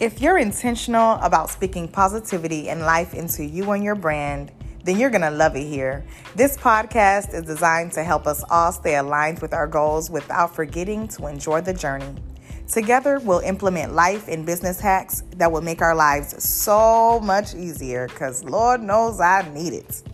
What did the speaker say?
If you're intentional about speaking positivity and life into you and your brand, then you're going to love it here. This podcast is designed to help us all stay aligned with our goals without forgetting to enjoy the journey. Together, we'll implement life and business hacks that will make our lives so much easier because Lord knows I need it.